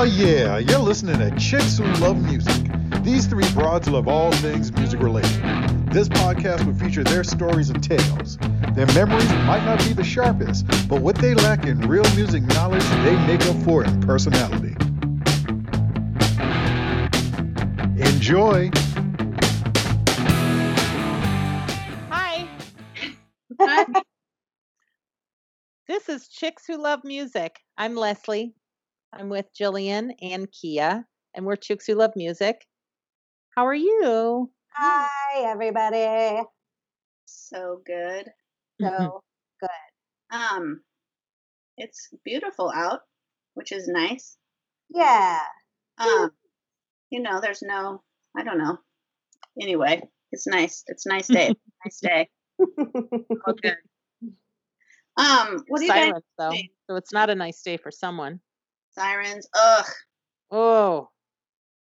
Oh, yeah, you're listening to Chicks Who Love Music. These three broads love all things music related. This podcast will feature their stories and tales. Their memories might not be the sharpest, but what they lack in real music knowledge, they make up for in personality. Enjoy. Hi. Hi. this is Chicks Who Love Music. I'm Leslie. I'm with Jillian and Kia, and we're Chicks Who Love Music. How are you? Hi, everybody. So good. So good. Um, it's beautiful out, which is nice. Yeah. Um, you know, there's no, I don't know. Anyway, it's nice. It's a nice day. nice day. okay. Um, what do you guys Silence, though. think? So it's not a nice day for someone. Sirens? Ugh. Oh,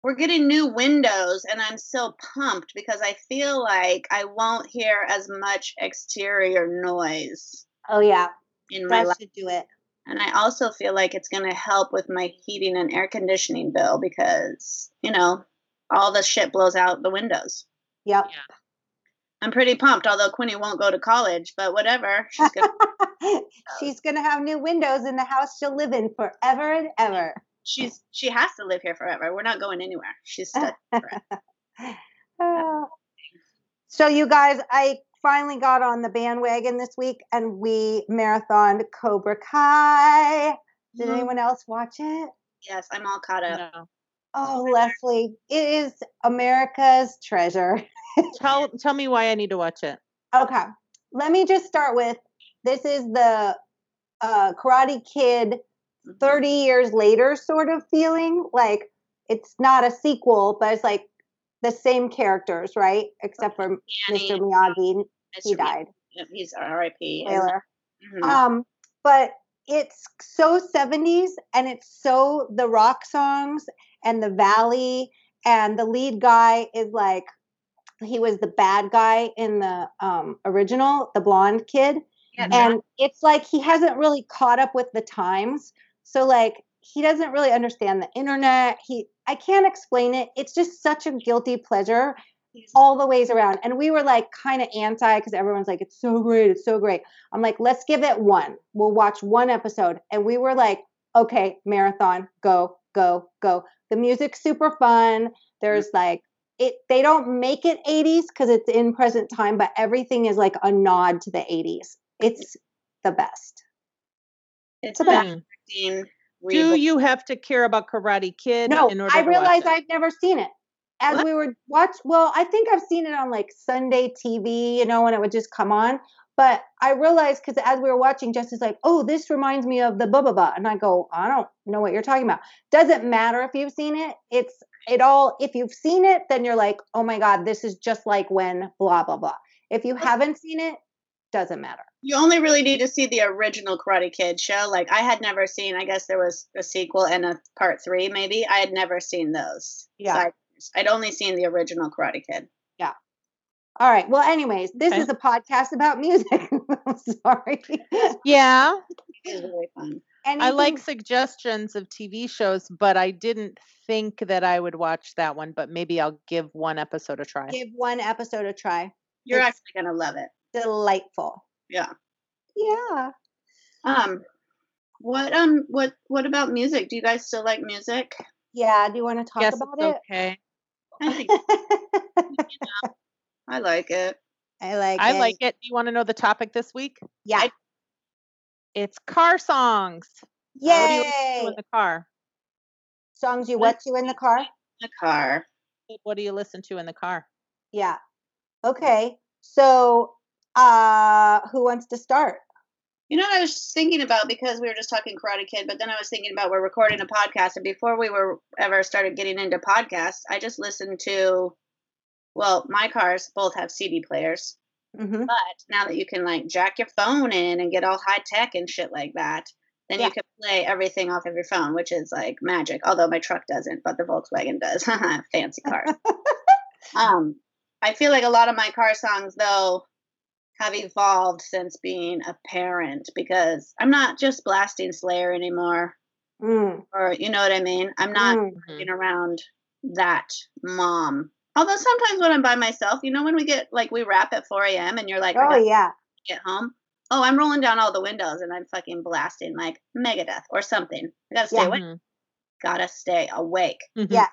We're getting new windows, and I'm so pumped because I feel like I won't hear as much exterior noise oh, yeah. in my That life. should do it. And I also feel like it's going to help with my heating and air conditioning bill because, you know, all the shit blows out the windows. Yep. I'm pretty pumped, although Quinny won't go to college, but whatever. She's going to She's going to have new windows in the house she'll live in forever and ever. she's she has to live here forever. We're not going anywhere. She's stuck. forever. So, you guys, I finally got on the bandwagon this week and we marathoned Cobra Kai. Did Mhm. anyone else watch it? yes, I'm all caught up. no. Oh, Leslie, it is America's treasure. Tell tell me why I need to watch it. Okay. Let me just start with this is the uh, Karate Kid Mhm. 30 years later sort of feeling. Like it's not a sequel, but it's like the same characters, right? Except for Mr. Miyagi. He died. He's R.I.P. Spoiler. Mhm. Um, but it's so 70s and it's so the rock songs and the valley and the lead guy is like he was the bad guy in the um original the blonde kid Yeah, and it's like he hasn't really caught up with the times. So like he doesn't really understand the internet. He i can't explain it. It's just such a guilty pleasure all the ways around. And we were like kind of anti because everyone's like it's so great it's so great. I'm like let's give it one. We'll watch one episode. And we were like okay marathon go go go. The music's super fun. There's like it they don't make it 80s because it's in present time but everything is like a nod to the 80s it's the best. It's the best. Do you have to care about Karate Kid no in order i to watch realize it? i've never seen it. As What? we were watch well i think i've seen it on like sunday tv you know when it would just come on but i realized because as we were watching jess is like oh this reminds me of the blah blah blah and i go i don't know what you're talking about doesn't matter if you've seen it it's it all if you've seen it then you're like oh my god this is just like when blah blah blah if you haven't seen it doesn't matter You only really need to see the original Karate Kid show. Like I had never seen. I guess there was a sequel and a part three, maybe. I had never seen those. Yeah. So I, I'd only seen the original Karate Kid. All right well anyways this Okay. is a podcast about music i'm sorry Yeah, It really fun. I like suggestions of TV shows, but I didn't think that I would watch that one. But maybe I'll give one episode a try. give one episode a try You're It's- actually gonna love it. delightful Yeah. yeah Um, what um what what about music? Do you guys still like music? Yeah, do you want to talk Guess about it's okay. I think I like it. I like I it. like it. Do you want to know the topic this week? Yeah. It's car songs. What do you listen to Yay. in the car? Songs you what you in the car? The car. What do you listen to in the car? Yeah. Okay. So uh who wants to start? You know what I was thinking about because we were just talking Karate Kid, but then I was thinking about we're recording a podcast, and before we were ever started getting into podcasts, I just listened to. Well, my cars both have CD players, hmm but now that you can like jack your phone in and get all high tech and shit like that, then Yeah. you can play everything off of your phone, which is like magic. Although my truck doesn't, but the Volkswagen does. Fancy car. um, I feel like a lot of my car songs though have evolved since being a parent because I'm not just blasting Slayer anymore. Mm, or you know what I mean. I'm not mm. being around that mom. Although sometimes when I'm by myself, you know, when we get like we wrap at 4 a.m. and you're like, Oh yeah. get home. Oh, I'm rolling down all the windows and I'm fucking blasting like Megadeth or something. I gotta stay Yeah. awake. Mhm. Gotta stay awake. Mhm. Yes.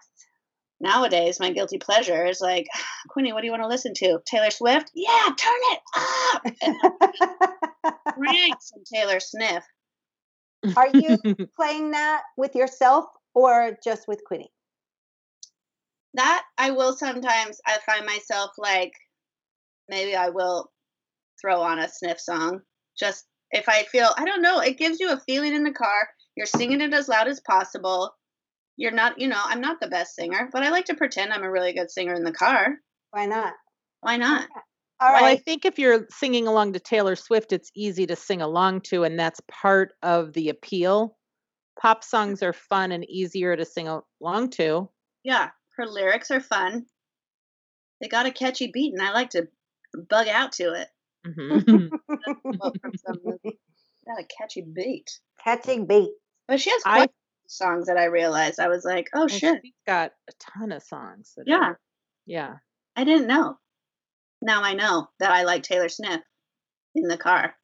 Nowadays, my guilty pleasure is like, Queenie, what do you want to listen to? Taylor Swift? Yeah, turn it up. And some Taylor Sniff. Are you playing that with yourself or just with Quinny? That I will sometimes. I find myself like, maybe I will throw on a Sniff song. Just if I feel, I don't know, it gives you a feeling in the car. You're singing it as loud as possible. You're not, you know, I'm not the best singer, but I like to pretend I'm a really good singer in the car. Why not? Why not? All well, I think if you're singing along to Taylor Swift, it's easy to sing along to, and that's part of the appeal. Pop songs are fun and easier to sing along to. Yeah, her lyrics are fun. They got a catchy beat, and I like to bug out to it. Mhm. Quote from some movie. Got a catchy beat. Catching beat. But she has I- quite a few songs that I realized. I was like, oh Well, shit, she's got a ton of songs. that yeah, are- yeah. I didn't know. Now I know that I like Taylor Sniff in the car.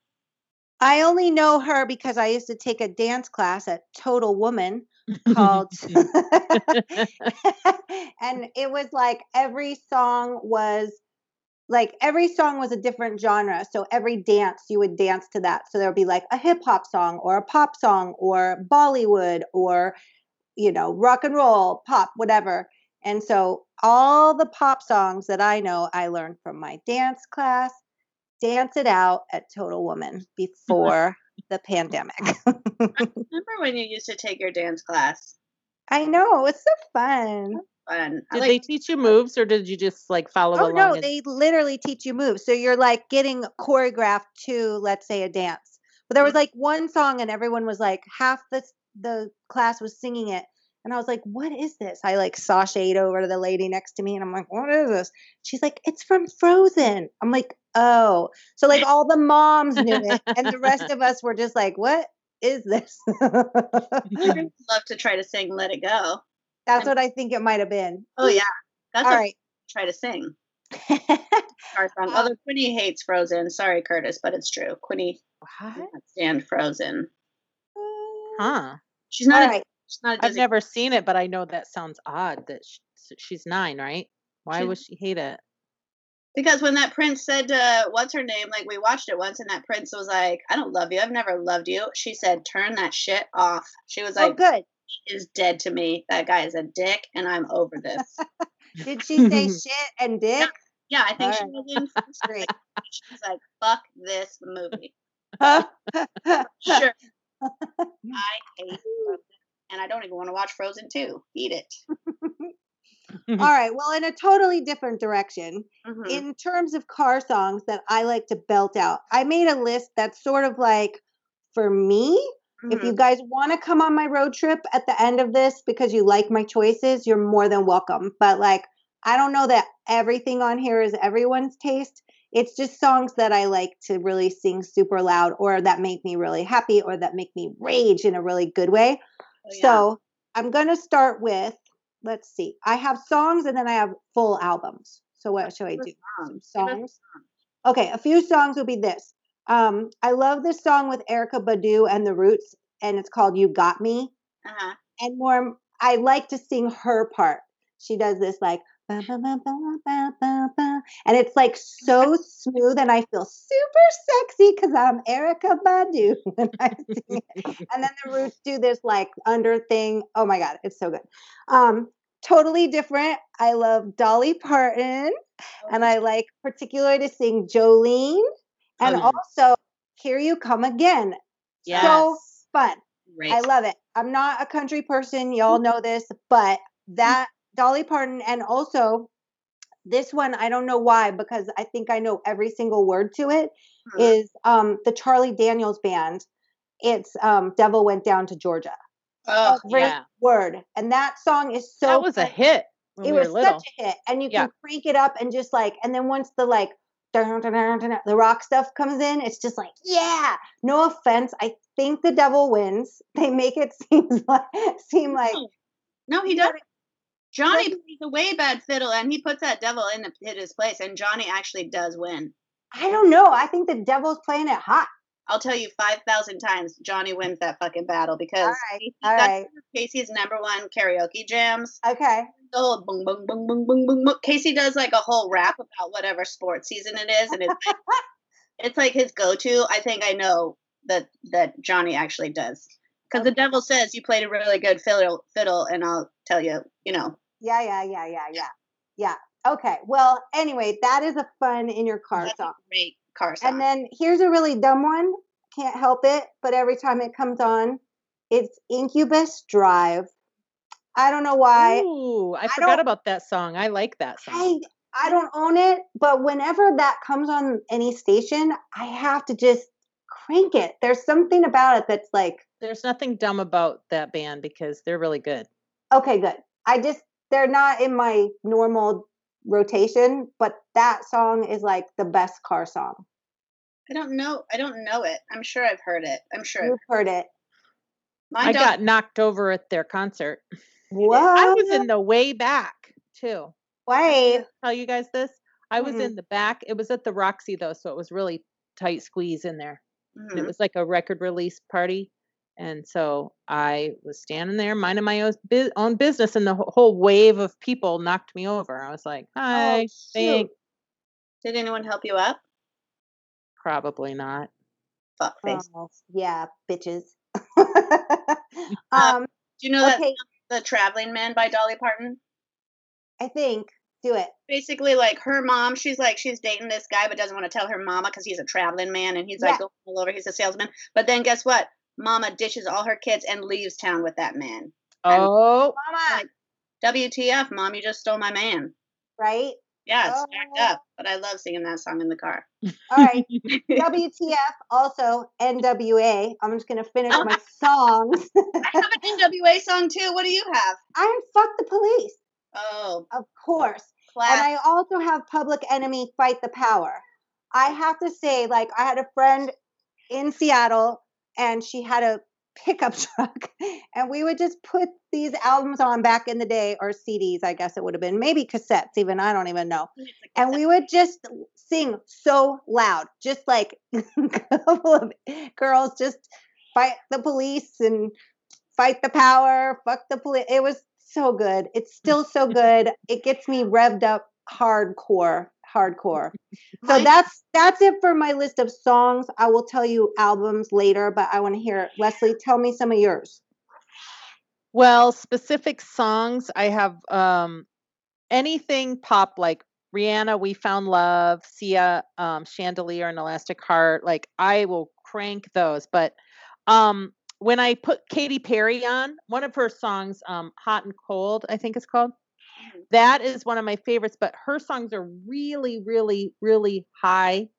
I only know her because I used to take a dance class at Total Woman called mm. and it was like every song was like every song was a different genre so every dance you would dance to that. So there would be like a hip hop song or a pop song or bollywood or you know rock and roll pop whatever. And so all the pop songs that i know i learned from my dance class dance it out at total woman before the pandemic I Remember when you used to take your dance class? i know it's so fun Fun. Did like they teach you moves, or did you just like follow Oh along? no, and- they literally teach you moves. So you're like getting choreographed to, let's say, a dance. But there was mm. like one song, and everyone was like, half the the class was singing it, and I was like, "What is this?" I like sashayed over to the lady next to me, and I'm like, "What is this?" She's like, "It's from Frozen." I'm like, "Oh." So like all the moms knew it, and the rest of us were just like, "What is this?" I'd love to try to sing "Let It Go." That's what I think it might have been. Oh yeah, that's All what right. Try to sing. Car song. Although Quinny hates Frozen. Sorry, Curtis, but it's true. Quinny What? can't stand Frozen. Uh, huh? She's not. All a, right. She's I've never seen it, but I know that sounds odd. That sh- she's nine, right? Why She's- would she hate it? Because when that prince said, uh, "What's her name?" Like we watched it once, and that prince was like, "I don't love you. I've never loved you." She said, "Turn that shit off." She was Oh, like, good. "Is dead to me. That guy is a dick, and I'm over this." Did she say shit and dick? yeah, I think she was in. first. She was like, "Fuck this movie." Sure, I hate and I don't even want to watch Frozen two. Eat it. All right. Well, in a totally different direction, Mhm. in terms of car songs that I like to belt out, I made a list that's sort of like for me. If Mhm. you guys want to come on my road trip at the end of this because you like my choices, you're more than welcome. But like, I don't know that everything on here is everyone's taste. It's just songs that I like to really sing super loud or that make me really happy or that make me rage in a really good way. Yeah. So I'm going to start with, let's see, I have songs and then I have full albums. So what should I do? songs. Some songs. Okay, a few songs will be this. Um, I love this song with Erykah Badu and the Roots, and it's called "You Got Me." Uh-huh. And more, I like to sing her part. She does this like, ba, ba, ba, and it's like so smooth, and I feel super sexy because I'm Erykah Badu when I sing it. And then the Roots do this like under thing. Oh my god, it's so good. Um, totally different. I love Dolly Parton, and I like particularly to sing Jolene, and Oh, also Here You Come Again. Yes. So fun. I love it. I'm not a country person, y'all know this, but that Dolly Parton and also this one I don't know why because I think I know every single word to it Mhm. is um the Charlie Daniels band. It's um Devil Went Down to Georgia. oh, Every yeah. word. And that song is so that was a hit when It we was little. such a hit. And you Yeah. can crank it up and just like and then once the like the rock stuff comes in, it's just like, yeah. No offense, I think the devil wins. They make it seem like seem like No, he doesn't. Johnny plays a way bad fiddle, and he puts that devil in, the, in his place, and Johnny actually does win. I don't know. I think the devil's playing it hot. I'll tell you five thousand times, Johnny wins that fucking battle because All right, Casey- all that's right. Casey's number one karaoke jams. Okay. The whole boom, boom, boom, boom, boom, boom, boom. Casey does like a whole rap about whatever sports season it is, and it's like, it's like his go-to. I think I know that that Johnny actually does because the devil says you played a really good fiddle, fiddle, and I'll tell you, you know, Yeah, yeah, yeah, yeah, yeah. Yeah. Okay. Well, anyway, that is a fun in your car that's song. great car song. And then here's a really dumb one. Can't help it, but every time it comes on, it's Incubus Drive. I don't know why. Ooh, I I forgot about that song. I like that song. I I don't own it, but whenever that comes on any station, I have to just crank it. There's something about it that's like, There's nothing dumb about that band because they're really good. okay, good. I just they're not in my normal rotation, but that song is like the best car song. I don't know. I don't know it. I'm sure I've heard it. I'm sure. You've heard it. My I dog, got knocked over at their concert. What? I was in the way back too. Why? Tell you guys this. I was Mm-mm. in the back. It was at the Roxy though, so it was really tight squeeze in there. And Mhm. it was like a record release party. And so I was standing there minding my own, business, and the whole wave of people knocked me over. I was like, "Hi, Oh, thanks." Did anyone help you up? Probably not. Fuck face. Oh, yeah, bitches. Uh, um, Do you know that okay, the Traveling Man by Dolly Parton? I think do it. Basically, like her mom, she's like she's dating this guy, but doesn't want to tell her mama because he's a traveling man and he's like going all over. He's a salesman. But then guess what? Mama dishes all her kids and leaves town with that man. Oh, Mama, Like, WTF, mom? You just stole my man. right? Yeah, it's jacked Oh. up. But I love singing that song in the car. All right. WTF, also NWA. I'm just gonna finish Oh, my songs. I have an NWA song too. What do you have? I'm fuck the police, Oh, of course. And. I also have Public Enemy Fight the Power. I have to say, like, I had a friend in Seattle and she had a pickup truck, and we would just put these albums on back in the day, or CDs, I guess it would have been, maybe cassettes, even. I don't even know. And we would just sing so loud, just like a couple of girls just fight the police and fight the power, fuck the police. It was so good. It's still so good. It gets me revved up hardcore, hardcore. So that's that's it for my list of songs. I will tell you albums later, but I want to hear Leslie. Tell me some of yours. Well, specific songs, I have um anything pop like Rihanna, We Found Love, Sia, um, Chandelier and Elastic Heart. Like I will crank those. But um when I put Katy Perry on, one of her songs, um, Hot and Cold, I think it's called. That is one of my favorites, but her songs are really, really, really high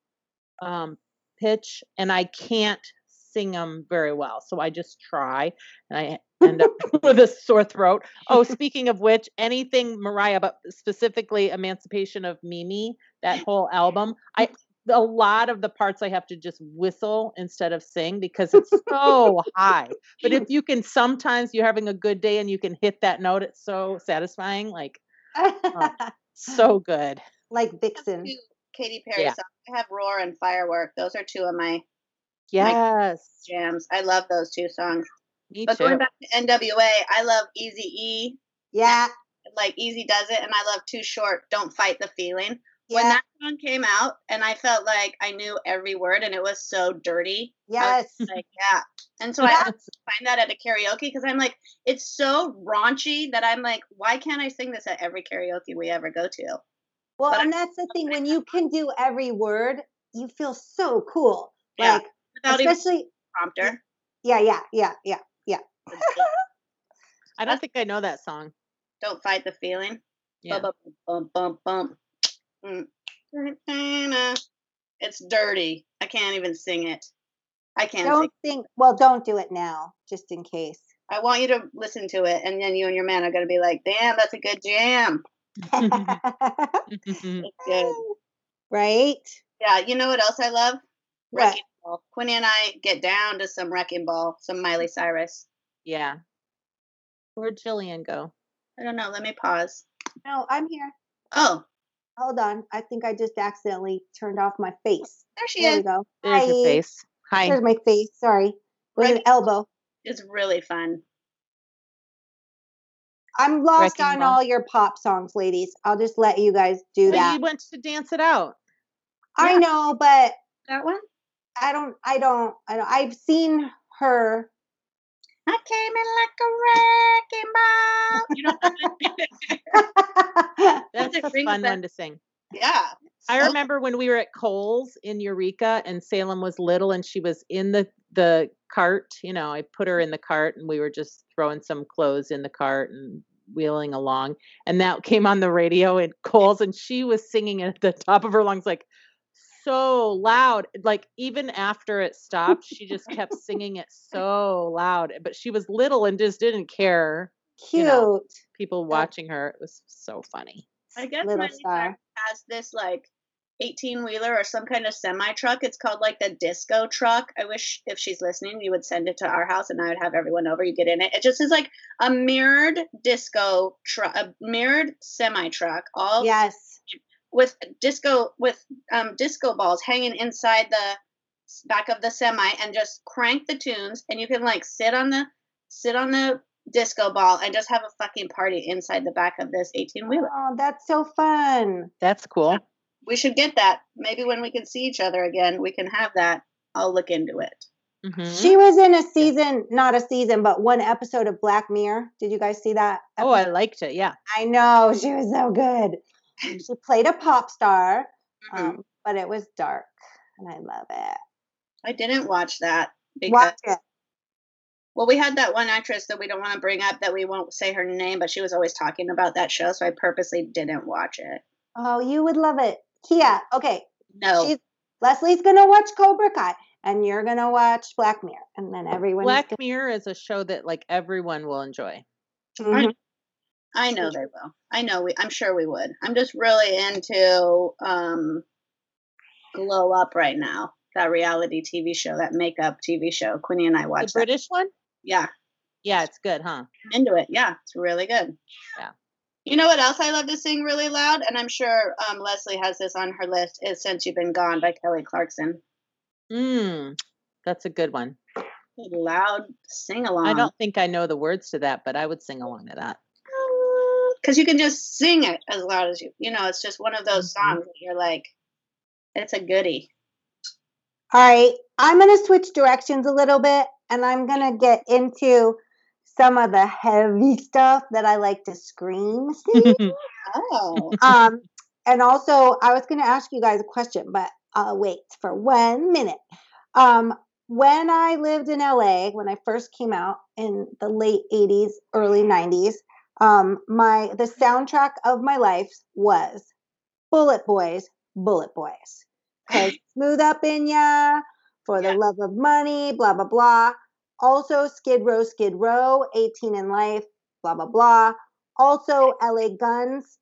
um pitch and I can't sing them very well. So I just try and I end up with a sore throat. Oh, speaking of which, anything Mariah, but specifically Emancipation of Mimi, that whole album, I a lot of the parts I have to just whistle instead of sing because it's so high. But if you can sometimes you're having a good day and you can hit that note, it's so satisfying, like oh, so good. like Vixen. two Katy Perry Yeah. songs. I have Roar and Firework. Those are two of my Yes. jams. I love those two songs. Me But too. going back to NWA, I love Easy E. Yeah, Like Easy does it, and I love Too Short. Don't fight the feeling. When that song came out, and I felt like I knew every word, and it was so dirty. Yes. like, yeah. And so I Yeah. always find that at a karaoke because I'm like, it's so raunchy that I'm like, why can't I sing this at every karaoke we ever go to? Well, But I- and that's the thing. When you can do every word, you feel so cool. Yeah. Like, Without even especially, prompter. yeah, yeah, yeah, yeah. Yeah. I don't think I know that song. Don't fight the feeling. Yeah. Bum, bum, bum, bum. Mm. It's dirty. I can't even sing it. I can't. Don't think, well, don't do it now, just in case. I want you to listen to it, and then you and your man are going to be like, damn, that's a good jam. Good. right? Yeah, you know what else I love? What? Wrecking Ball. Quinny and I get down to some Wrecking Ball, some Miley Cyrus. Yeah. Where'd Jillian go? I don't know. Let me pause. No, I'm here. Oh, Hold on. I think I just accidentally turned off my face. there she There we is. go. There's your face. Hi. There's my face. Sorry. With an Right. elbow. It's really fun. I'm lost Wrecking on Ball. all your pop songs, ladies. I'll just let you guys do But that. you went to dance it out. I Yeah. know, but That one? I don't. I don't. I don't. I've seen her. I came in like a wrecking ball. You know, That's it a rings fun that- one to sing. yeah. I remember when we were at Kohl's in Eureka and Salem was little and she was in the the cart, you know, I put her in the cart and we were just throwing some clothes in the cart and wheeling along and that came on the radio at Kohl's and she was singing at the top of her lungs like so loud like even after it stopped she just kept singing it so loud but she was little and just didn't care Cute. You know, people watching her it was so funny I guess Little Miley star. Has this like 18 wheeler or some kind of semi truck. It's called like the disco truck. I wish if she's listening, you would send it to our house and I would have everyone over. You get in it. It just is like a mirrored disco truck, a mirrored semi truck, all Yes. With disco with um disco balls hanging inside the back of the semi and just crank the tunes and you can like sit on the sit on the disco ball and just have a fucking party inside the back of this 18 wheeler. Oh, that's so fun. that's cool We should get that. Maybe when we can see each other again, we can have that. I'll look into it. Mhm. She was in a season, not a season, but one episode of Black Mirror. Did you guys see that? oh i liked it yeah I know she was so good. She played a pop star, Mhm. um, but it was dark, and I love it. I didn't watch that because Watch it. well, we had that one actress that we don't want to bring up that we won't say her name, but she was always talking about that show, so I purposely didn't watch it. Oh, you would love it, Kia. Okay, No, she's Leslie's gonna watch Cobra Kai, and you're gonna watch Black Mirror, and then everyone. Black Mirror is a show that like everyone will enjoy. Mhm. I know they will. I know we. I'm sure we would. I'm just really into um, Glow Up right now. That reality TV show, that makeup TV show. Quinny and I The watched that. British one? Yeah, Yeah, it's good, huh? I'm into it. Yeah, it's really good. Yeah. You know what else I love to sing really loud, and I'm sure um, Leslie has this on her list. Is "Since You've Been Gone" by Kelly Clarkson. Mm, that's a good one. Loud sing along. I don't think I know the words to that, but I would sing along to that. Because you can just sing it as loud as you. You know, it's just one of those Mhm. songs that you're like, it's a goodie. All right, I'm gonna switch directions a little bit, and I'm gonna get into some of the heavy stuff that I like to scream. sing. Oh, um, and also, I was going to ask you guys a question, but I'll wait for one minute. Um, when I lived in LA, when I first came out in the late 80s, early 90s, um, my the soundtrack of my life was BulletBoys, Bullet Boys. Because Smooth Up in Ya, For the Yeah. Love of Money, blah, blah, blah. Also, Skid Row, Skid Row, 18 and Life, blah, blah, blah. Also, LA Guns,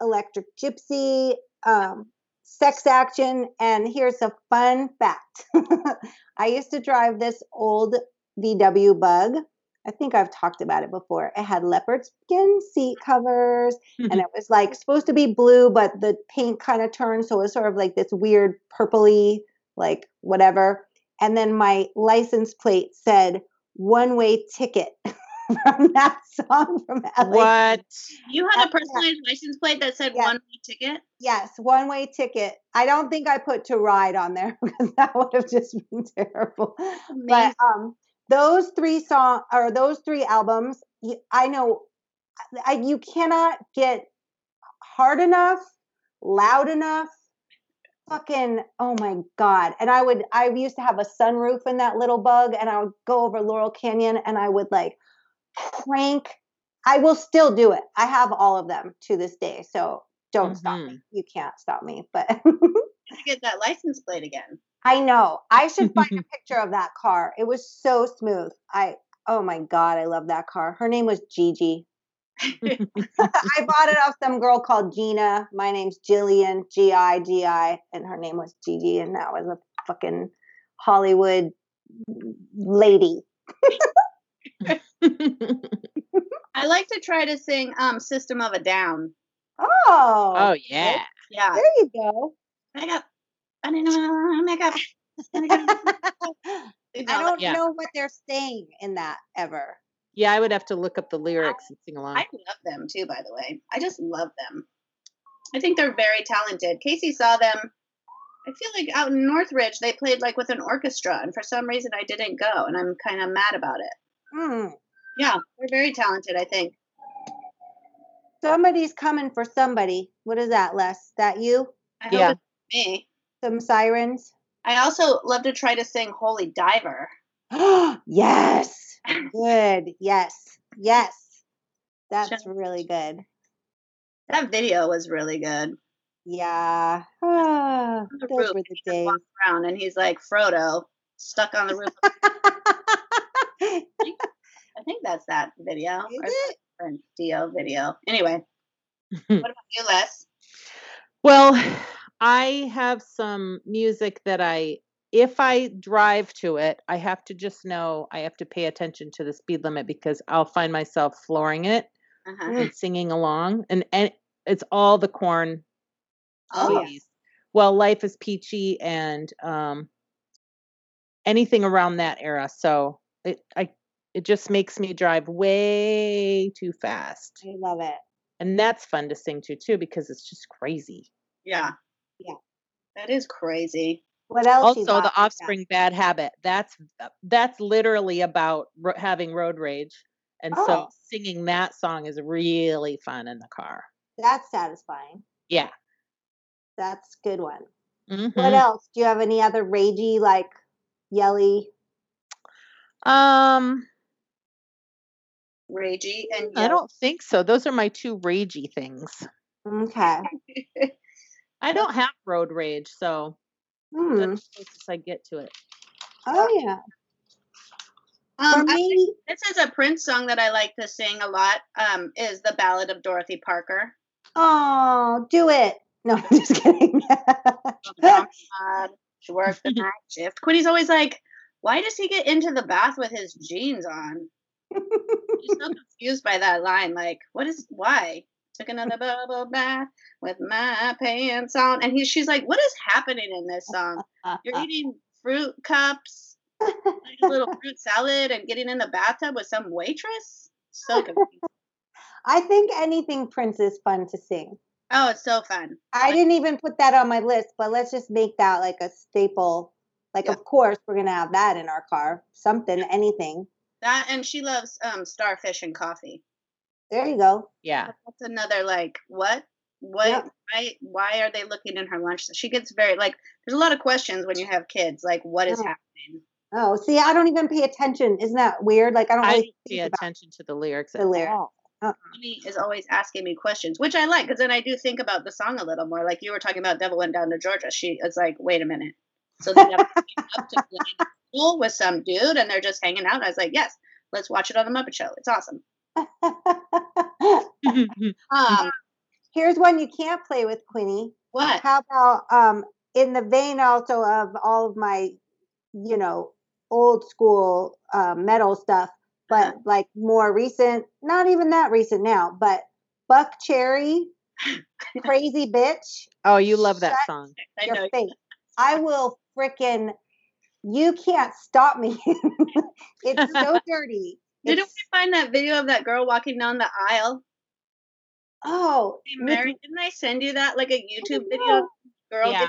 Electric Gypsy, um, Sex Action. And here's a fun fact I used to drive this old VW bug. I think I've talked about it before. It had leopard skin seat covers and it was like supposed to be blue, but the paint kind of turned. So it was sort of like this weird purpley, like whatever. And then my license plate said one way ticket from that song from LA. what? you had a Uh, personalized license plate that said Yeah. one way ticket. Yes, one way ticket. I don't think I put to ride on there because that would have just been terrible. But um, those three song or those three albums, I know I, you cannot get hard enough, loud enough. Fucking oh my god! And I would I used to have a sunroof in that little bug, and I would go over Laurel Canyon, and I would like crank. I will still do it. I have all of them to this day, so don't stop mm-hmm. me. You can't stop me. But get that license plate again. I know. I should find a picture of that car. It was so smooth. I oh my god, I love that car. Her name was Gigi. I bought it off some girl called Gina. My name's Jillian, G I G I, and her name was Gigi, and that was a fucking Hollywood lady. I like to try to sing um System of a Down. Oh, oh yeah. Yeah. there you go. Makeup. I didn't know makeup. You know, I don't Yeah. know what they're saying in that ever. Yeah, I would have to look up the lyrics and sing along. I love them too, by the way. I just love them. I think they're very talented. Casey saw them. I feel like out in Northridge they played like with an orchestra, and for some reason I didn't go, and I'm kind of mad about it. Hmm. Yeah, they're very talented. I think. Somebody's coming for somebody. What is that, Les? That you? I hope Yeah. it's me. Some sirens? I also love to try to sing "Holy Diver." yes. Good. Yes. Yes. That's Just- really good. That video was really good. Yeah. Ah, the those roof, were the days. walks around and he's like Frodo stuck on the roof. I think that's that video. Is or it? Dio video. Anyway, what about you, Les? Well, I have some music that I, if I drive to it, I have to just know I have to pay attention to the speed limit because I'll find myself flooring it Uh-huh. And singing along, and and it's all the Korn Oh, CDs. Well, Life is Peachy and um, anything around that era. So it I it just makes me drive way too fast, I love it. and that's fun to sing to too because it's just crazy. yeah. Yeah. That is crazy. What else? also the offspring bad habit that's that's literally about ro- having road rage and Oh. so singing that song is really fun in the car That's satisfying. yeah That's a good one. Mhm. What else? Do you have any other ragey, like yelly? um Ragey and i don't think so those are my two ragey things Okay. i don't have road rage so Hmm. that's the closest i get to it Oh yeah. Um, I, me, this is a Prince song that I like to sing a lot. Um, is the Ballad of Dorothy Parker. oh, do it. No, I'm just kidding. God, she worked the night shift. Quinny's always like, "Why does he get into the bath with his jeans on?" He's so confused by that line. Like, what is why? Took another bubble bath with my pants on, and he, she's like, "What is happening in this song? You're eating fruit cups, like a little fruit salad, and getting in the bathtub with some waitress." So confused. I think anything Prince is fun to sing. Oh, it's so fun. I didn't even put that on my list, but let's just make that like a staple. Like, Yeah. of course, we're gonna have that in our car. Something, anything. That and she loves um starfish and coffee. There you go. yeah That's another like what? What Yep. why why are they looking in her lunch? She gets very like there's a lot of questions when you have kids, like what is Yeah. happening? Oh, see, I don't even pay attention. Isn't that weird? Like, I don't i really don't pay about attention to the lyrics the at lyrics. all. Uh. Mommy is always asking me questions, which I like because then I do think about the song a little more. Like you were talking about Devil Went Down to Georgia. She it's like, wait a minute. So they have to be up to playing pool with some dude and they're just hanging out. I was like, yes, let's watch it on the Muppet Show. It's awesome. Um, Here's one you can't play with, Quinny. what? How about um in the vein also of all of my, you know, old school uh, metal stuff, but like more recent, not even that recent now, but Buckcherry, Crazy Bitch, oh you love that Shut song I know. your face. I will frickin' you can't stop me. it's so dirty. Didn't It's- we find that video of that girl walking down the aisle? oh, Mary, didn't I send you that like a YouTube video? of Girl, Yeah.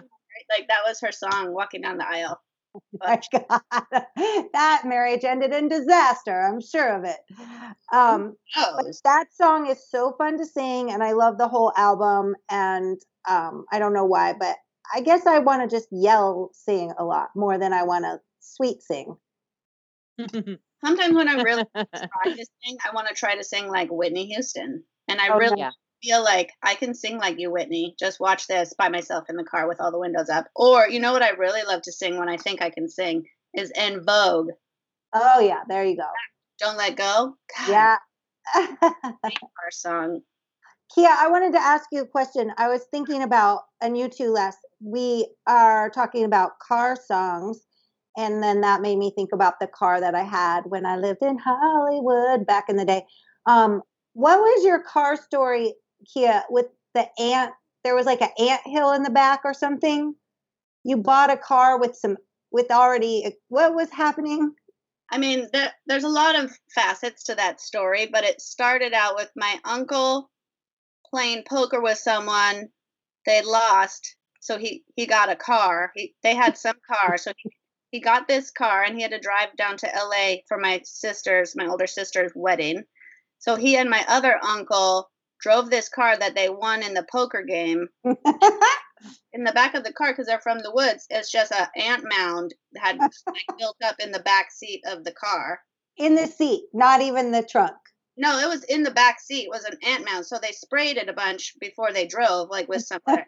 like that was her song, walking down the aisle. my God, that marriage ended in disaster. I'm sure of it. Um, but that song is so fun to sing, and I love the whole album. And um, I don't know why, but I guess I want to just yell sing a lot more than I want to sweet sing. sometimes when I'm really practicing, I want to try to sing like Whitney Houston, and I Oh, really yeah. feel like I can sing like you, Whitney. Just watch this by myself in the car with all the windows up. Or you know what I really love to sing when I think I can sing is "En Vogue." Oh yeah, there you go. Don't let go. God, Yeah, car song. Kia, I wanted to ask you a question. I was thinking about, and you too, Les, we are talking about car songs. And then that made me think about the car that I had when I lived in Hollywood back in the day. Um, what was your car story, Kia, with the ant? There was like an ant hill in the back or something. You bought a car with some, with already, what was happening? I mean, there, there's a lot of facets to that story, but it started out with my uncle playing poker with someone. They lost, so he he got a car. He they had some car, so he he got this car and he had to drive down to LA for my sister's, my older sister's wedding. So he and my other uncle drove this car that they won in the poker game. in the back of the car, because they're from the woods, it's just an ant mound that had like, built up in the back seat of the car. In the seat, not even the trunk. No, it was in the back seat. It Was an ant mound, so they sprayed it a bunch before they drove, like with some ant,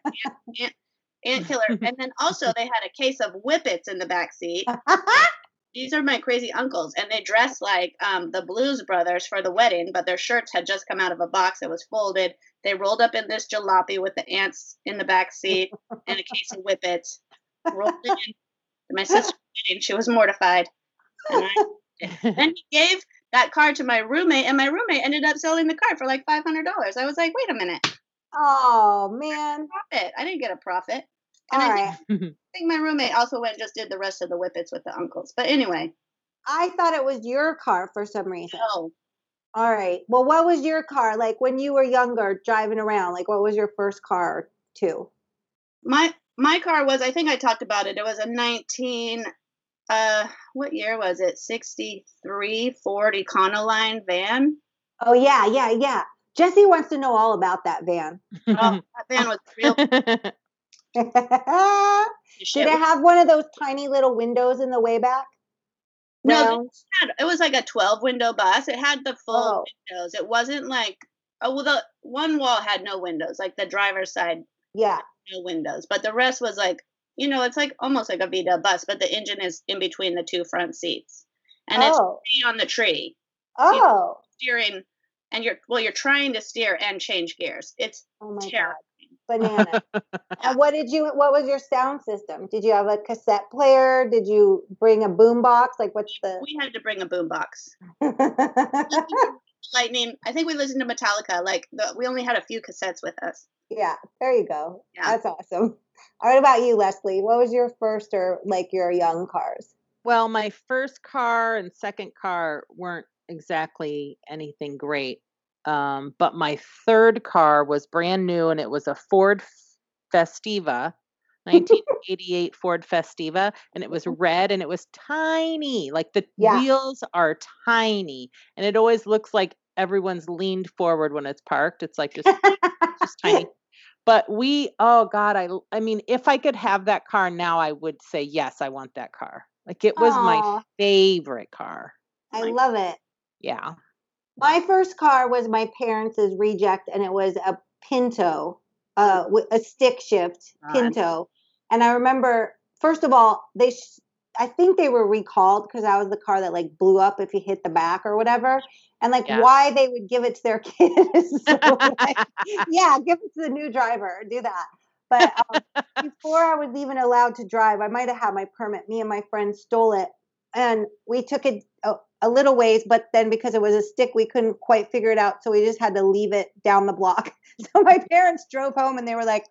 ant, ant killer. And then also they had a case of whippets in the back seat. These are my crazy uncles, and they dressed like um, the Blues Brothers for the wedding, but their shirts had just come out of a box that was folded. They rolled up in this jalopy with the ants in the back seat and a case of whippets. Rolled it in my sister, wedding. She was mortified. And I, then he gave that car to my roommate, and my roommate ended up selling the car for like five hundred dollars. I was like, wait a minute, Oh man. profit! I didn't get a profit. And All I right. think, I think my roommate also went and just did the rest of the whippets with the uncles. But anyway, I thought it was your car for some reason. no, All right. Well, what was your car like when you were younger driving around? Like, what was your first car too? my my car was. I think I talked about it. It was a nineteen. Uh, what year was it? Sixty three Ford Econoline van. Oh yeah, yeah, yeah. Jesse wants to know all about that van. Oh, that van was real Did it have one of those tiny little windows in the way back? No, it had- it was like a 12 window bus. It had the full Oh. windows. It wasn't like oh well the one wall had no windows, like the driver's side Yeah. no windows, but the rest was like you know it's like almost like a Vita bus, but the engine is in between the two front seats, and it's oh. three on the tree Oh. steering, and you're well you're trying to steer and change gears. It's Oh my god. Banana. and what did you what was your sound system? Did you have a cassette player? Did you bring a boom box? Like what's the We had to bring a boombox. Lightning. I think we listened to Metallica. Like the, we only had a few cassettes with us. Yeah, there you go. Yeah. That's awesome. All right, about you, Leslie? What was your first or like your young cars? Well, my first car and second car weren't exactly anything great. Um, but my third car was brand new and it was a Ford Festiva, 1988 Ford Festiva, and it was red and it was tiny. Like the Yeah. wheels are tiny, and it always looks like everyone's leaned forward when it's parked. It's like just just tiny. But we, oh God, I, I mean, if I could have that car now, I would say yes, I want that car. Like it was my favorite car. I my- love it. Yeah. My first car was my parents' reject, and it was a Pinto, uh, a stick shift. Pinto. And I remember, first of all, they, sh- I think they were recalled because that was the car that like blew up if you hit the back or whatever. And like, Yeah. why they would give it to their kids? So, like, yeah, give it to the new driver. Do that. But um, before I was even allowed to drive, I might have had my permit. Me and my friend stole it, and we took it a, a little ways. But then because it was a stick, we couldn't quite figure it out, so we just had to leave it down the block. So my parents drove home, and they were like,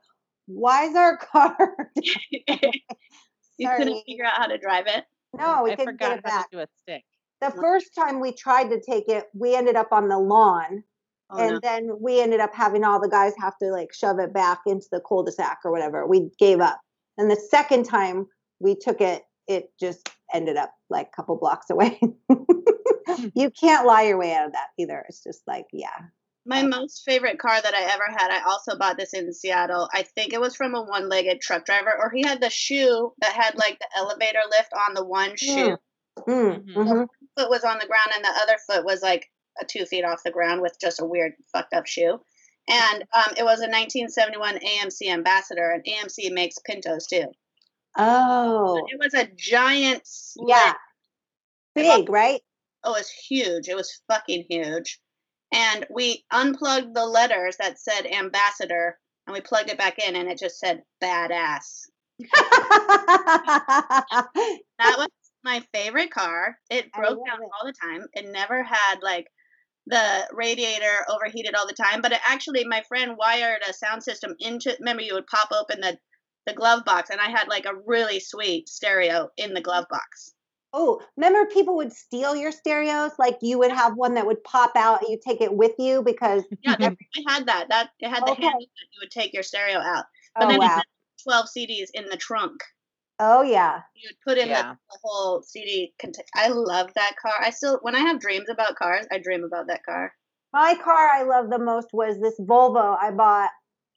"Why is our car?" you couldn't figure out how to drive it. no, we I couldn't get it how back. to do a stick. The first time we tried to take it, we ended up on the lawn. Oh, and no. then we ended up having all the guys have to like shove it back into the cul-de-sac or whatever. We gave up. And the second time we took it, it just ended up like a couple blocks away. you can't lie your way out of that either. It's just like, yeah. My most favorite car that I ever had, I also bought this in Seattle. I think it was from a one legged truck driver, or he had the shoe that had like the elevator lift on the one shoe. Mm, Mhm. mhm. Foot was on the ground, and the other foot was like a two feet off the ground with just a weird fucked up shoe. And um, it was a 1971 AMC Ambassador, and AMC makes Pintos too. Oh, It was a giant slit. yeah. Big, right? Oh, it was huge. It was fucking huge. and we unplugged the letters that said ambassador and we plugged it back in and it just said badass. That was my favorite car. It broke down it. all the time. It never had like the radiator overheated all the time, but it actually my friend wired a sound system into remember you would pop open the the glove box and I had like a really sweet stereo in the glove box. Oh, remember people would steal your stereos? Like you would have one that would pop out and you take it with you because Yeah, that, I had that. That it had the Okay. handle that you would take your stereo out. But oh then it wow. had 12 CDs in the trunk. Oh yeah. You would put in the, Yeah. the whole CD. Cont- I love that car. I still, when I have dreams about cars, I dream about that car. My car I love the most was this Volvo I bought.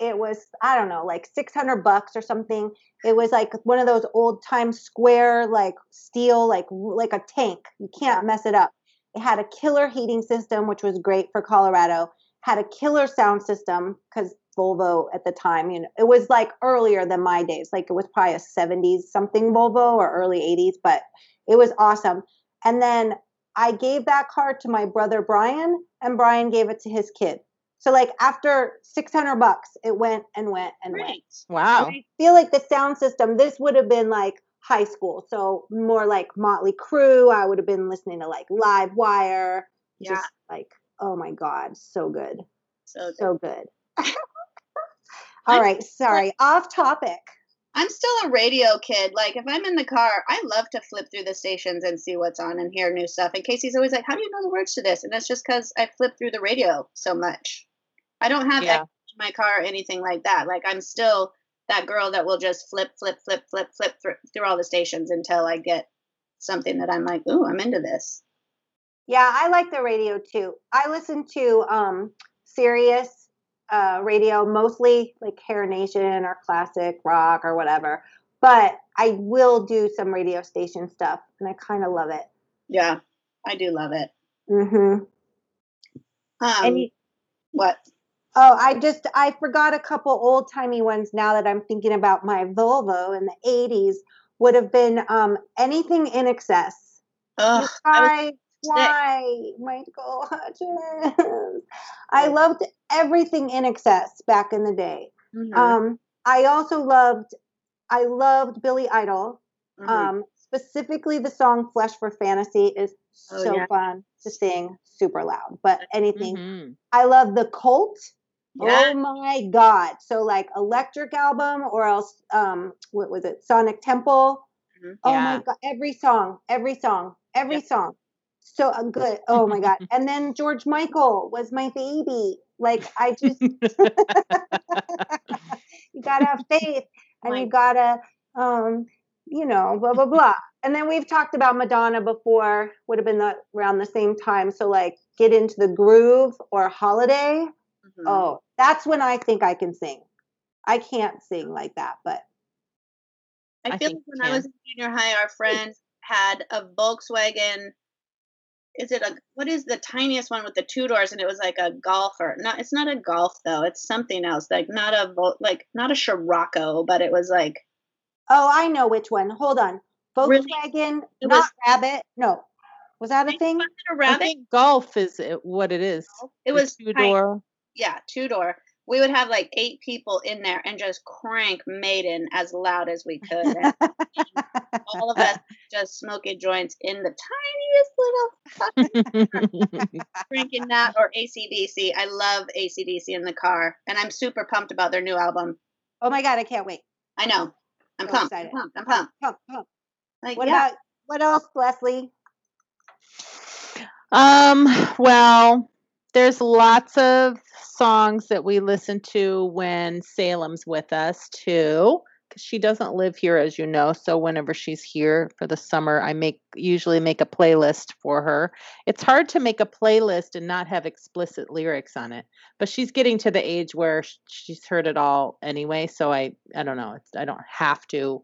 It was I don't know, like 600 bucks or something. It was like one of those old time square like steel like like a tank. You can't mess it up. It had a killer heating system which was great for Colorado. Had a killer sound system cuz Volvo at the time, you know, it was like earlier than my days. Like it was probably a 70s something Volvo or early 80s, but it was awesome. And then I gave that car to my brother Brian, and Brian gave it to his kid. So like after 600 bucks, it went and went and went. Great. Wow. I feel like the sound system, this would have been like high school. So more like Motley Crue. I would have been listening to like Live Wire. Yeah. Just like, oh my God, so good. So good. So good. All right, sorry, off topic. I'm still a radio kid. Like if I'm in the car, I love to flip through the stations and see what's on and hear new stuff. And Casey's always like, "How do you know the words to this?" And that's just because I flip through the radio so much. I don't have Yeah. that in my car or anything like that. Like I'm still that girl that will just flip, flip, flip, flip, flip through, through all the stations until I get something that I'm like, "Ooh, I'm into this." Yeah, I like the radio too. I listen to um Sirius uh radio mostly like Hair Nation or classic rock or whatever. But I will do some radio station stuff and I kind of love it. Yeah, I do love it. Mm Mhm. Um, and you, what? Oh, I just I forgot a couple old-timey ones now that I'm thinking about my Volvo in the 80s would have been um anything INXS. Ugh, I Why, Michael Hutchence? I loved everything INXS back in the day. mhm, Um, I also loved, I loved Billy Idol. mhm. Um, specifically, the song "Flesh for Fantasy" is Oh, so yeah. fun to sing, super loud. But anything, Mhm. I love the Cult. Yeah. Oh my God! So like Electric album, or else um, what was it? Sonic Temple. Mhm. Oh Yeah. my god, every song, every song, every song. So uh, good. Oh my god. And then George Michael was my baby. Like I just you gotta have faith and My- you gotta um, you know, blah blah blah. And then we've talked about Madonna before, would have been the, around the same time. So like get into the groove or holiday. Mhm. Oh, that's when I think I can sing. I can't sing like that, but I I feel like when you I was in junior high, our friend had a Volkswagen. Is it a what is the tiniest one with the two doors? And it was like a golfer. Not it's not a golf though. It's something else. Like not a Vol- like not a Scirocco, but it was like Oh, I know which one. Hold on. Really? Volkswagen, It not was- Rabbit. No. Was that a thing? was a I rabbit? think golf is it- what it is. It was two tiny. door. Yeah, two door. We would have like eight people in there and just crank Maiden as loud as we could. And all of us just smoking joints in the tiniest little drinking that or ACDC. I love ACDC in the car, and I'm super pumped about their new album. Oh my god, I can't wait. I know. I'm So pumped. I'm pumped. I'm pumped. Pump, pump. Like, What yeah. about what else, Leslie? Um, well, there's lots of songs that we listen to when Salem's with us too, because she doesn't live here, as you know. So whenever she's here for the summer, I make usually make a playlist for her. It's hard to make a playlist and not have explicit lyrics on it, but she's getting to the age where she's heard it all anyway. So I, I don't know. I don't have to,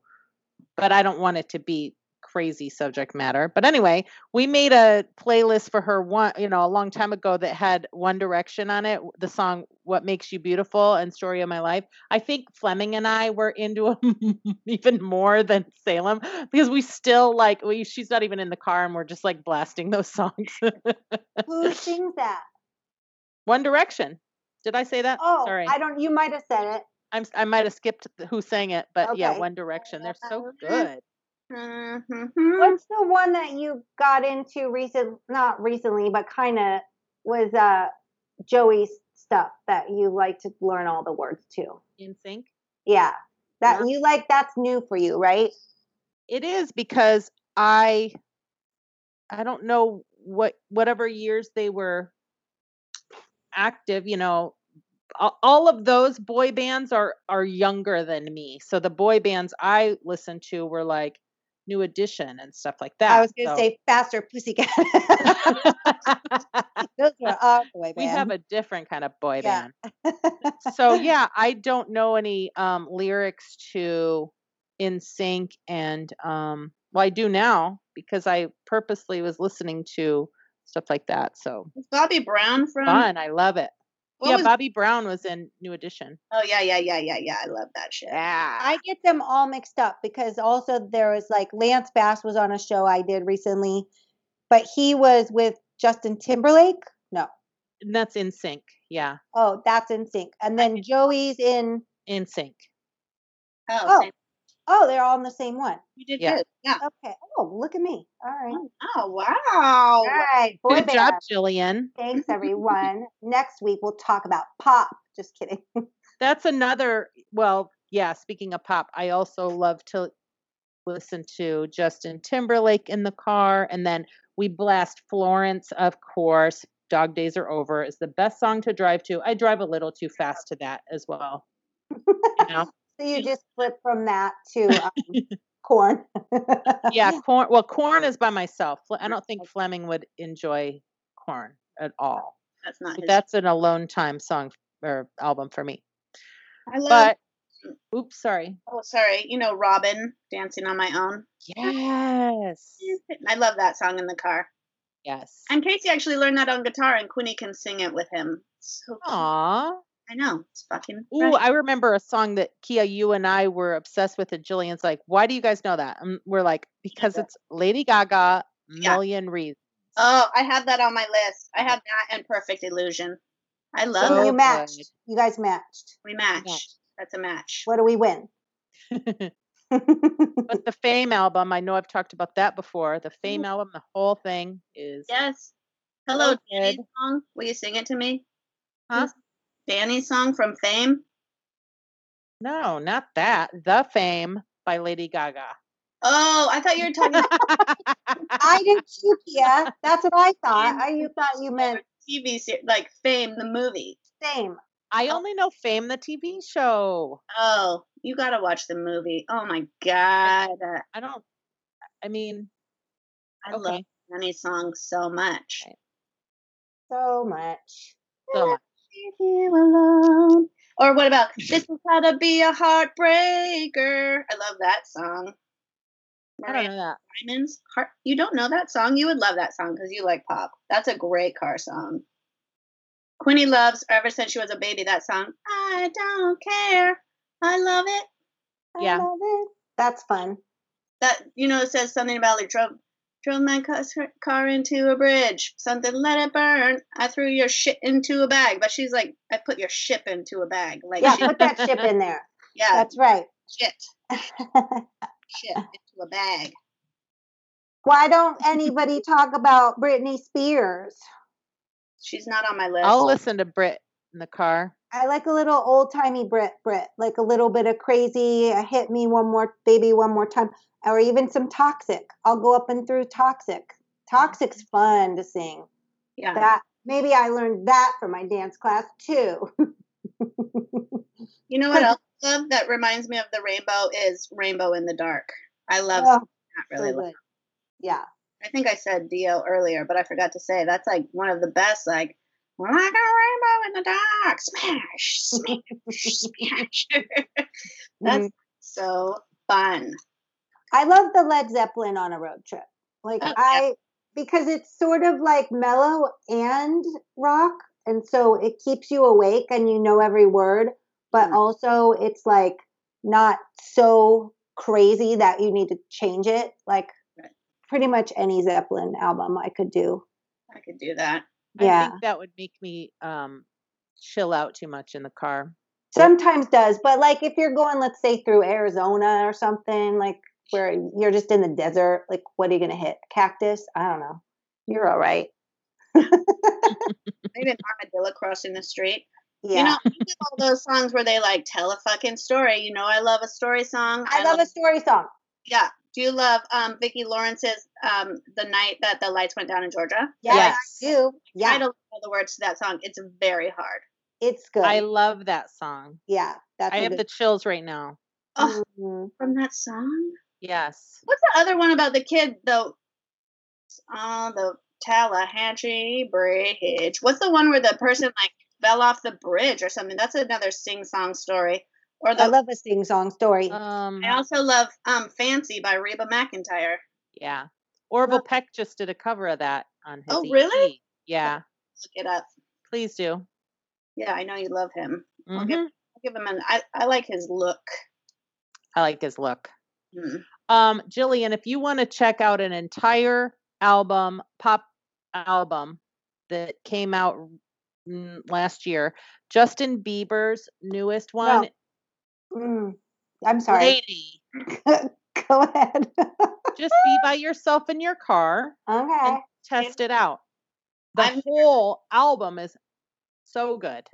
but I don't want it to be crazy subject matter. But anyway, we made a playlist for her one, you know, a long time ago that had One Direction on it, the song "What Makes You Beautiful" and "Story of My Life." I think Fleming and I were into them even more than Salem because we still like we. She's not even in the car, and we're just like blasting those songs. Who sings that? One Direction. Did I say that? Oh, Sorry. I don't. You might have said it. I'm I might have skipped who sang it, but yeah, One Direction. They're so good. Mhm. What's the one that you got into recent? Not recently, but kind of was uh Joey's stuff that you like to learn all the words to. NSYNC. Yeah, that Yeah. you like. That's new for you, right? It is because I I don't know what whatever years they were active, you know, all of those boy bands are are younger than me. So the boy bands I listened to were like New Edition and stuff like that. I was going to so- say faster pussycat. Those were our boy we have a different kind of boy Yeah. band. so yeah, I don't know any um lyrics to NSYNC and um well I do now because I purposely was listening to stuff like that. So Is Bobby Brown from? fun. I love it. What yeah, was- Bobby Brown was in New Edition. Oh yeah, yeah, yeah, yeah, yeah. I love that shit. Yeah. I get them all mixed up because also there was like Lance Bass was on a show I did recently, but he was with Justin Timberlake. No. and that's NSYNC. Yeah. Oh, that's NSYNC. And then Joey's in NSYNC. Oh, Oh. Same. Oh, they're all in the same one. you did Yeah. good. Yeah. Okay. Oh, look at me. All right. Oh wow. All right. Boy Good job, band. Jillian. Thanks everyone. Next week we'll talk about pop. Just kidding. That's another well, yeah, speaking of pop, I also love to listen to Justin Timberlake in the car and then we blast Florence, of course. Dog Days Are Over is the best song to drive to. I drive a little too fast to that as well. You know? So you just flip from that to um, Korn. yeah, Korn well, Korn is by myself. I don't think Fleming would enjoy Korn at all. That's not So that's an alone time song or album for me. I love. But oops, sorry. oh, sorry. You know Robyn dancing on my own. Yes. I love that song in the car. Yes. And Casey actually learned that on guitar, and Quinny can sing it with him. So cute. Aw. I know. It's fucking. Ooh. I remember a song that Kia, you and I were obsessed with, and Jillian's like, "Why do you guys know that?" And we're like, "Because it's Lady Gaga, Yeah. Million Reasons." Oh, I have that on my list. I have that and Perfect Illusion. I love So So it. you matched. good. You guys matched. We match. Matched. That's a match. What do we win? but the Fame album, I know I've talked about that before. The Fame mm. album, the whole thing is Yes. Hello, So Danny's song. Will you sing it to me? Huh? Danny's song from Fame. no, not that. The Fame by Lady Gaga. Oh, I thought you were talking about I didn't too, Kia. That's what I thought. I you thought you meant TV series, like Fame, the movie. same. I only know Fame, the TV show. Oh, you gotta watch the movie. Oh my god, uh, I don't. I mean, I love okay, Danny's song so much. Right. So much. so much. Here alone. Or what about this is how to be a heartbreaker? I love that song. I don't know that. Diamonds. Heart, you don't know that song? You would love that song because you like pop. That's a great car song. Quinny loves ever since she was a baby that song. I don't care. I love it. I Yeah. love it. That's fun. That you know it says something about like drove drove my car, car into a bridge. Something let it burn. I threw your shit into a bag. But she's like, I put your ship into a bag. Like Yeah, she- put that ship in there. yeah, That's right. shit, shit into a bag. Why don't anybody talk about Britney Spears? She's not on my list. I'll listen to Brit in the car. I like a little old timey Brit Brit, like a little bit of crazy, uh, hit me one more baby one more time, or even some toxic. I'll go up and through toxic. Toxic's fun to sing. yeah. That maybe I learned that from my dance class too. You know what else I love that reminds me of the rainbow is Rainbow in the Dark. I love Oh, that really. well. good. Yeah. I think I said Dio earlier, but I forgot to say that's like one of the best. Like, like a rainbow in the dark, smash, smash, smash. that's Mhm. so fun. I love the Led Zeppelin on a road trip. Like Oh, yeah. I because it's sort of like mellow and rock and so it keeps you awake and you know every word, but Mm. also it's like not so crazy that you need to change it. Like Right. pretty much any Zeppelin album I could do. I could do that. I Yeah. think that would make me um chill out too much in the car. Sometimes does, but like if you're going, let's say through Arizona or something, like where you're just in the desert, like what are you gonna hit? Cactus? I don't know. You're all right. Maybe an armadillo crossing the street. Yeah. You know, all those songs where they like tell a fucking story. You know, I love a story song. I love a story song. Yeah. Do you love um Vicki Lawrence's um The Night That the Lights Went Down in Georgia? Yes, Yes. I do. Yeah, I don't know the words to that song. It's very hard. it's good. I love that song. yeah, that's I a have good. the chills right now. Oh, Mhm. from that song? Yes. What's the other one about the kid though? On the Tallahatchie Bridge. What's the one where the person like fell off the bridge or something? That's another sing song story. Or the I love a sing song story. Um I also love um Fancy by Reba McEntire. yeah. Orville Peck just did a cover of that on his Oh, really? EP. Yeah. Look it up. Please do. Yeah, I know you love him. I'll give, Mhm. I'll give him an. I, I like his look. I like his look. Hmm. Um, Jillian, if you want to check out an entire album, pop album that came out mm, last year, Justin Bieber's newest one, Mm. I'm sorry. Lady. Go ahead. Just be by yourself in your car okay. and test it out. The I'm- whole album is so good.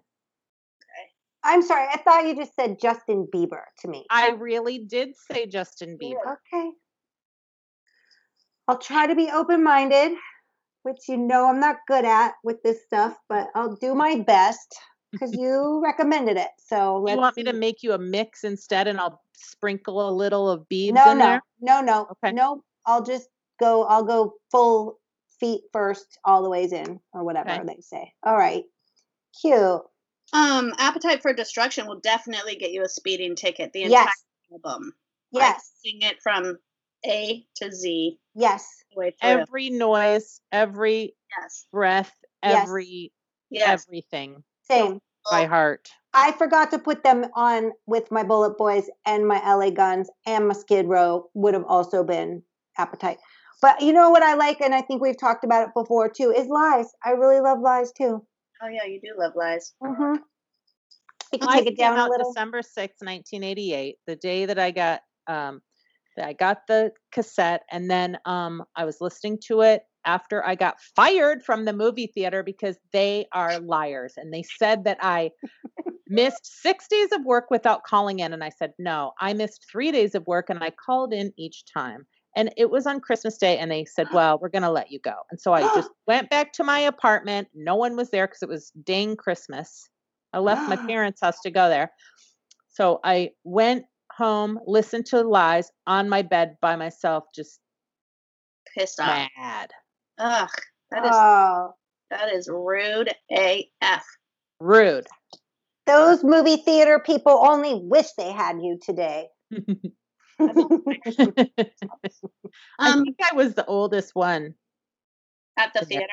I'm sorry. I thought you just said Justin Bieber to me. I really did say Justin Bieber. Okay. I'll try to be open minded, which you know I'm not good at with this stuff, but I'll do my best because you recommended it. So let's You want me to make you a mix instead and I'll sprinkle a little of Biebs No, in no, there? no, no, Okay. no. I'll just go. I'll go full feet first, all the ways in, or whatever Okay. they say. All right, cute. Um, Appetite for Destruction will definitely get you a speeding ticket. The entire Yes, album. Like, yes, sing it from A to Z. yes. the. Every noise, every yes. breath, every Yes. everything Same. By heart. I forgot to put them on with my BulletBoys and my LA Guns and my Skid Row would have also been Appetite. But you know what I like, and I think we've talked about it before too, is Lies. I really love Lies too. Oh yeah, you do love lies. Mm-hmm. You can Lies take it came down a little. December sixth, 1988, the day that I got um that I got the cassette and then um I was listening to it after I got fired from the movie theater because they are liars and they said that I missed 6 days of work without calling in and I said no, I missed 3 days of work and I called in each time. And it was on Christmas Day and they said, "Well, we're going to let you go." And so I just went back to my apartment. No one was there cuz it was dang Christmas. I left my parents' house to go there. So I went home, listened to lies on my bed by myself, just Pissed off. mad. Ugh. That is Oh, that is rude AF. Rude. those movie theater people only wish they had you today. I Um think I was the oldest one. at the theater.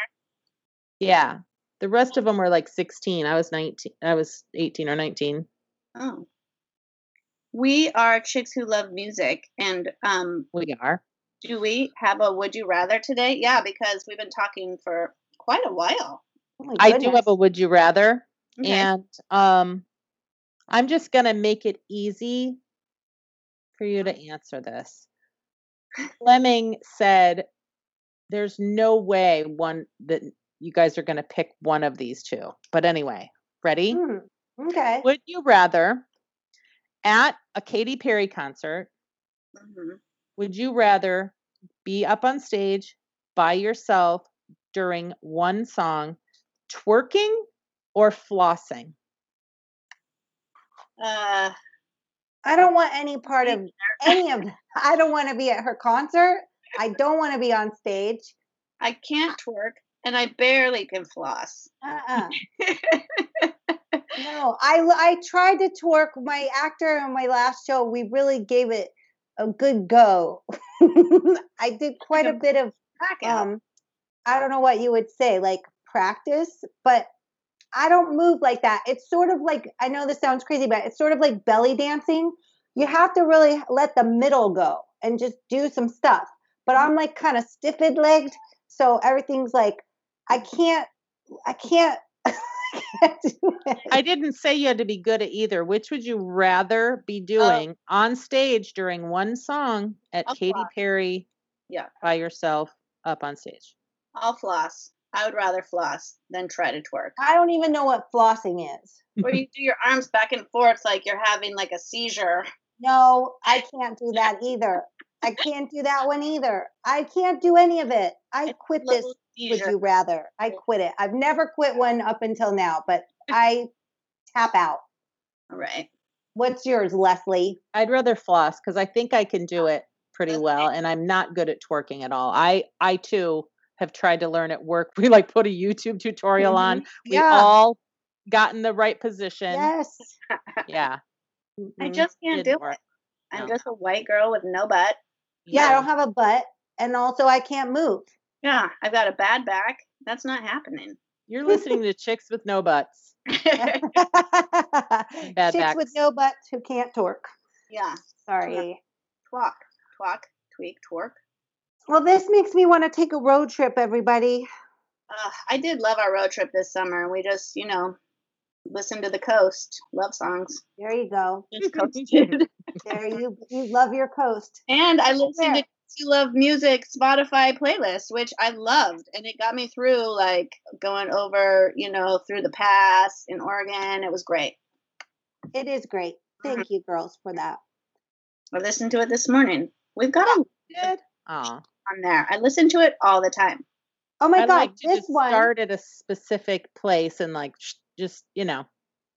Yeah. The rest of them were like 16. I was 19. I was 18 or 19. Oh. We are chicks who love music and um We are. Do we have a would you rather today? Yeah, because we've been talking for quite a while. Oh I do have a would you rather. Okay. And um I'm just going to make it easy for you to answer this. Fleming said there's no way one that you guys are going to pick one of these two. But anyway, ready? Hmm, Okay. Would you rather at a Katy Perry concert, Mhm. Would you rather be up on stage by yourself during one song, twerking or flossing? Uh I don't want any part of any of that. I don't want to be at her concert. I don't want to be on stage. I can't twerk and I barely can floss. Uh-uh. No, I I tried to twerk. My actor in my last show, we really gave it a good go. I did quite a bit of um, I don't know what you would say, like practice, but I don't move like that. It's sort of like I know this sounds crazy, but it's sort of like belly dancing. You have to really let the middle go and just do some stuff. But I'm like kind of stiffed legged, so everything's like I can't I can't. I can't do it. I didn't say you had to be good at either. Which would you rather be oh. doing on stage during one song at I'll Katy floss. Perry Yeah. by yourself up on stage? I'll floss. I would rather floss than try to twerk. I don't even know what flossing is. Where you do your arms back and forth like you're having like a seizure. No, I can't do that either. I can't do that one either. I can't do any of it. I quit this. Would you rather? I quit it. I've never quit one up until now, but I tap out. All right. What's yours, Leslie? I'd rather floss because I think I can do it pretty Okay. well, and I'm not good at twerking at all. I I too have tried to learn at work. We like put a YouTube tutorial on. Mhm. We Yeah. all got in the right position. Yes. Yeah. I just can't do Didn't work. it. I'm No. just a white girl with no butt. Yeah, I don't have a butt, and also I can't move. Yeah, I've got a bad back. That's not happening. You're listening to chicks with no butts. bad Chicks backs. with no butts who can't torque. yeah. Sorry. Twalk. Twalk. Tweak. Twerk. Well, this makes me want to take a road trip, everybody. Uh, I did love our road trip this summer. We just, you know, listened to the coast. Love songs. There you go. Just coasted. There you you love your coast. and I listened There. to You Love Music Spotify playlist, which I loved. And it got me through like going over, you know, through the pass in Oregon. It was great. It is great. Mm-hmm. Thank you, girls, for that. I listened to it this morning. We've got a Good. Oh, on there. I listen to it all the time. Oh my I God, like to this just one. start at a specific place and like sh- just you know.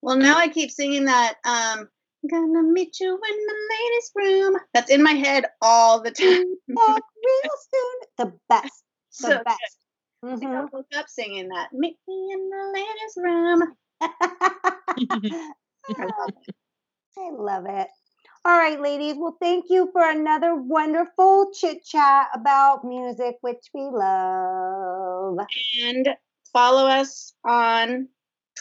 Well, now I keep singing that. Um, gonna meet you in the ladies' room. That's in my head all the time. Back real soon. The best. The So best. I think Mhm. I woke up singing that. Meet me in the ladies' room. I love it. I love it. All right, ladies. Well, thank you for another wonderful chit chat about music, which we love. And follow us on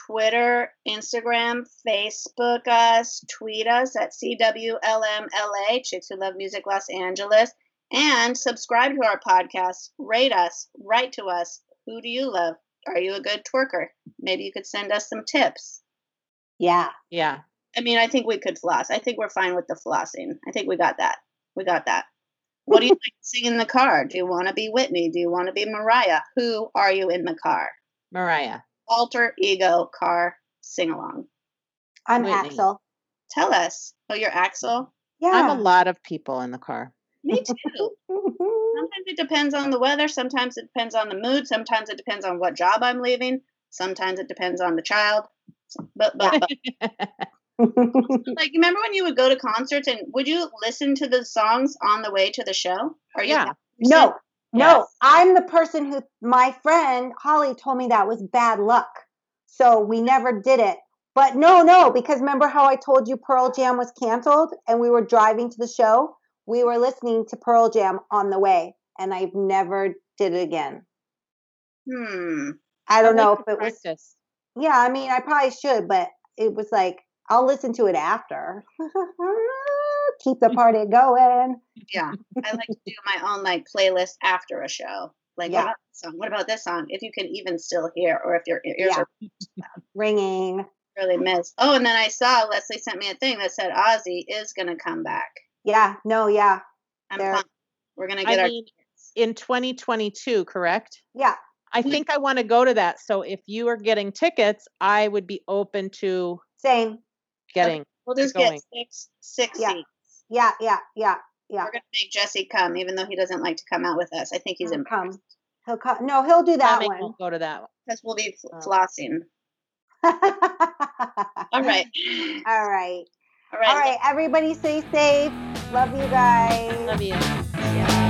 Twitter, Instagram, Facebook us, tweet us at CWLMLA, Chicks Who Love Music Los Angeles, and subscribe to our podcast. Rate us, write to us. Who do you love? Are you a good twerker? Maybe you could send us some tips. Yeah. Yeah. I mean, I think we could floss. I think we're fine with the flossing. I think we got that. We got that. What do you like to sing in the car? Do you want to be Whitney? Do you want to be Mariah? Who are you in the car? Mariah. Alter ego car sing along. I'm Whitney. Axel. Tell us. Oh, you're Axel? Yeah. I'm a lot of people in the car. Me too. Sometimes it depends on the weather. Sometimes it depends on the mood. Sometimes it depends on what job I'm leaving. Sometimes it depends on the child. But, but, but like, you remember when you would go to concerts and would you listen to the songs on the way to the show? Are you Yeah. no, no. Yes. I'm the person who my friend Holly told me that was bad luck. So we never did it. But no, no, because remember how I told you Pearl Jam was canceled and we were driving to the show? We were listening to Pearl Jam on the way and I've never did it again. Hmm. I don't know if it to was practice. Yeah, I mean, I probably should, but it was like I'll listen to it after. Keep the party going. Yeah. I like to do my own like playlist after a show. Like, Yeah. what about this song? What about this song? If you can even still hear, or if your ears Yeah. are Ringing. really missed. Oh, and then I saw Leslie sent me a thing that said Ozzy is going to come back. Yeah, no, yeah, I'm There- pumped. We're going to get I our mean, in 2022, correct? yeah. I mm-hmm. think I want to go to that. So if you are getting tickets, I would be open to Same. getting. We'll just going. get six six Yeah. seats. Yeah, yeah, yeah, yeah. We're going to make Jesse come, even though he doesn't like to come out with us. I think he's He'll in come. He'll come. No, he'll do that Tommy one. won't go to that one. because we'll be fl- Oh. flossing. All All right. All right. All right. All right. Everybody stay safe. Love you guys. Love you. Yeah.